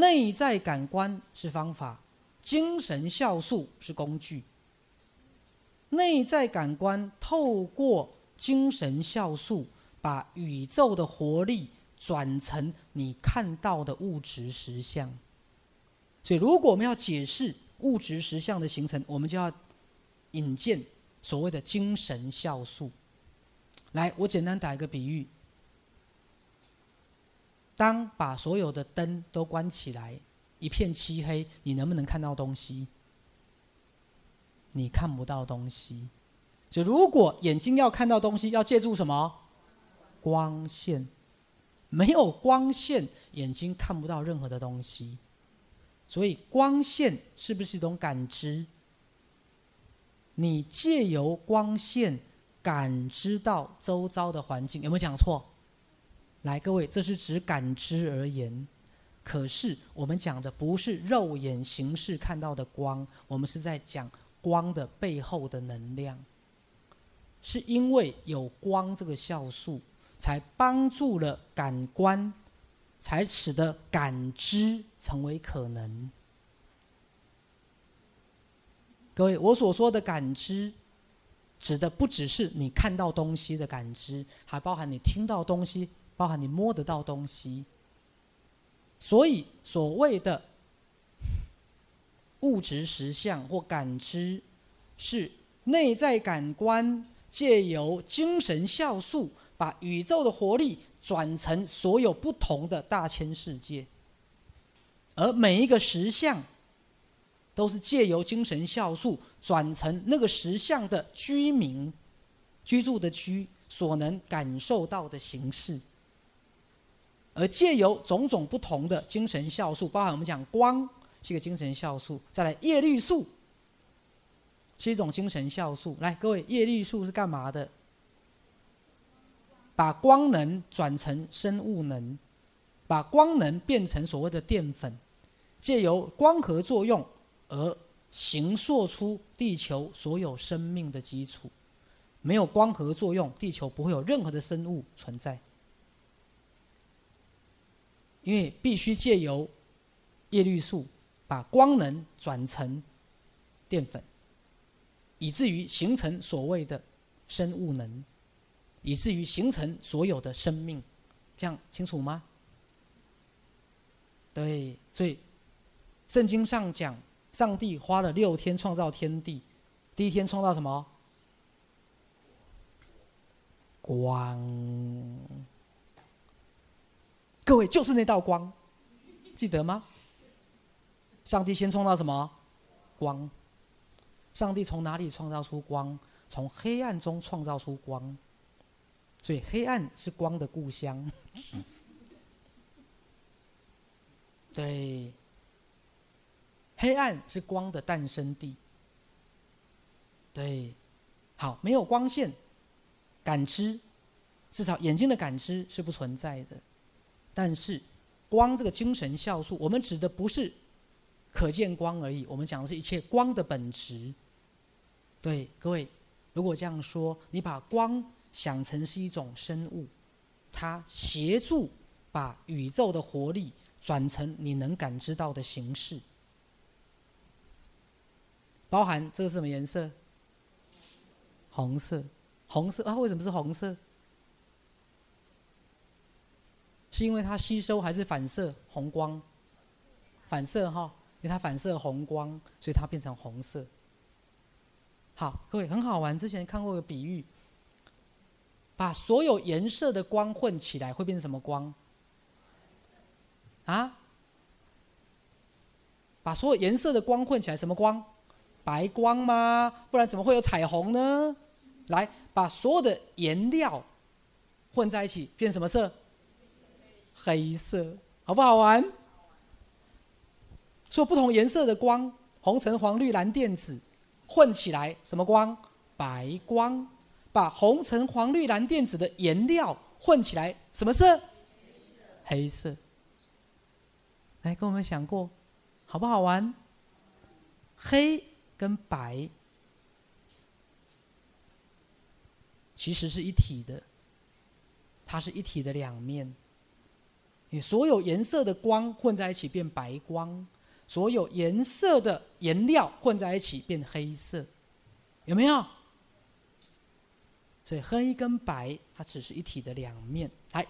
内在感官是方法，精神酵素是工具。内在感官透过精神酵素，把宇宙的活力转成你看到的物质实相。所以，如果我们要解释物质实相的形成，我们就要引荐所谓的精神酵素。来，我简单打一个比喻。当把所有的灯都关起来，一片漆黑，你能不能看到东西？你看不到东西。就如果眼睛要看到东西，要借助什么？光线。没有光线，眼睛看不到任何的东西。所以，光线是不是一种感知？你借由光线感知到周遭的环境，有没有讲错？来，各位，这是指感知而言。可是我们讲的不是肉眼形式看到的光，我们是在讲光的背后的能量。是因为有光这个酵素，才帮助了感官，才使得感知成为可能。各位，我所说的感知，指的不只是你看到东西的感知，还包含你听到东西。包含你摸得到东西，所以所谓的物质实相或感知，是内在感官借由精神酵素，把宇宙的活力转成所有不同的大千世界，而每一个实相，都是借由精神酵素转成那个实相的居民居住的居所能感受到的形式。而借由种种不同的精神酵素，包含我们讲光是一个精神酵素，再来叶绿素是一种精神酵素。来，各位，叶绿素是干嘛的？把光能转成生物能，把光能变成所谓的淀粉，借由光合作用而形塑出地球所有生命的基础。没有光合作用，地球不会有任何的生物存在。因为必须借由叶绿素把光能转成淀粉，以至于形成所谓的生物能，以至于形成所有的生命，这样清楚吗？对，所以圣经上讲，上帝花了六天创造天地，第一天创造什么？光。各位，就是那道光，记得吗？上帝先创造什么？光。上帝从哪里创造出光？从黑暗中创造出光。所以，黑暗是光的故乡。对，黑暗是光的诞生地。对，好，没有光线，感知，至少眼睛的感知是不存在的。但是，光这个精神酵素，我们指的不是可见光而已，我们讲的是一切光的本质。对，各位，如果这样说，你把光想成是一种生物，它协助把宇宙的活力转成你能感知到的形式，包含这个是什么颜色？红色，红色啊？为什么是红色？是因为它吸收还是反射红光？反射哈，因为它反射红光，所以它变成红色。好，各位很好玩。之前看过个比喻，把所有颜色的光混起来，会变成什么光？啊？把所有颜色的光混起来，什么光？白光吗？不然怎么会有彩虹呢？来，把所有的颜料混在一起，变什么色？黑色，好不好玩？所以不同颜色的光，红橙黄绿蓝靛紫，混起来什么光？白光。把红橙黄绿蓝靛紫的颜料混起来，什么色？黑色。来，跟我们想过，好不好玩？黑跟白其实是一体的，它是一体的两面。你所有颜色的光混在一起变白光，所有颜色的颜料混在一起变黑色，有没有？所以黑跟白它只是一体的两面。来，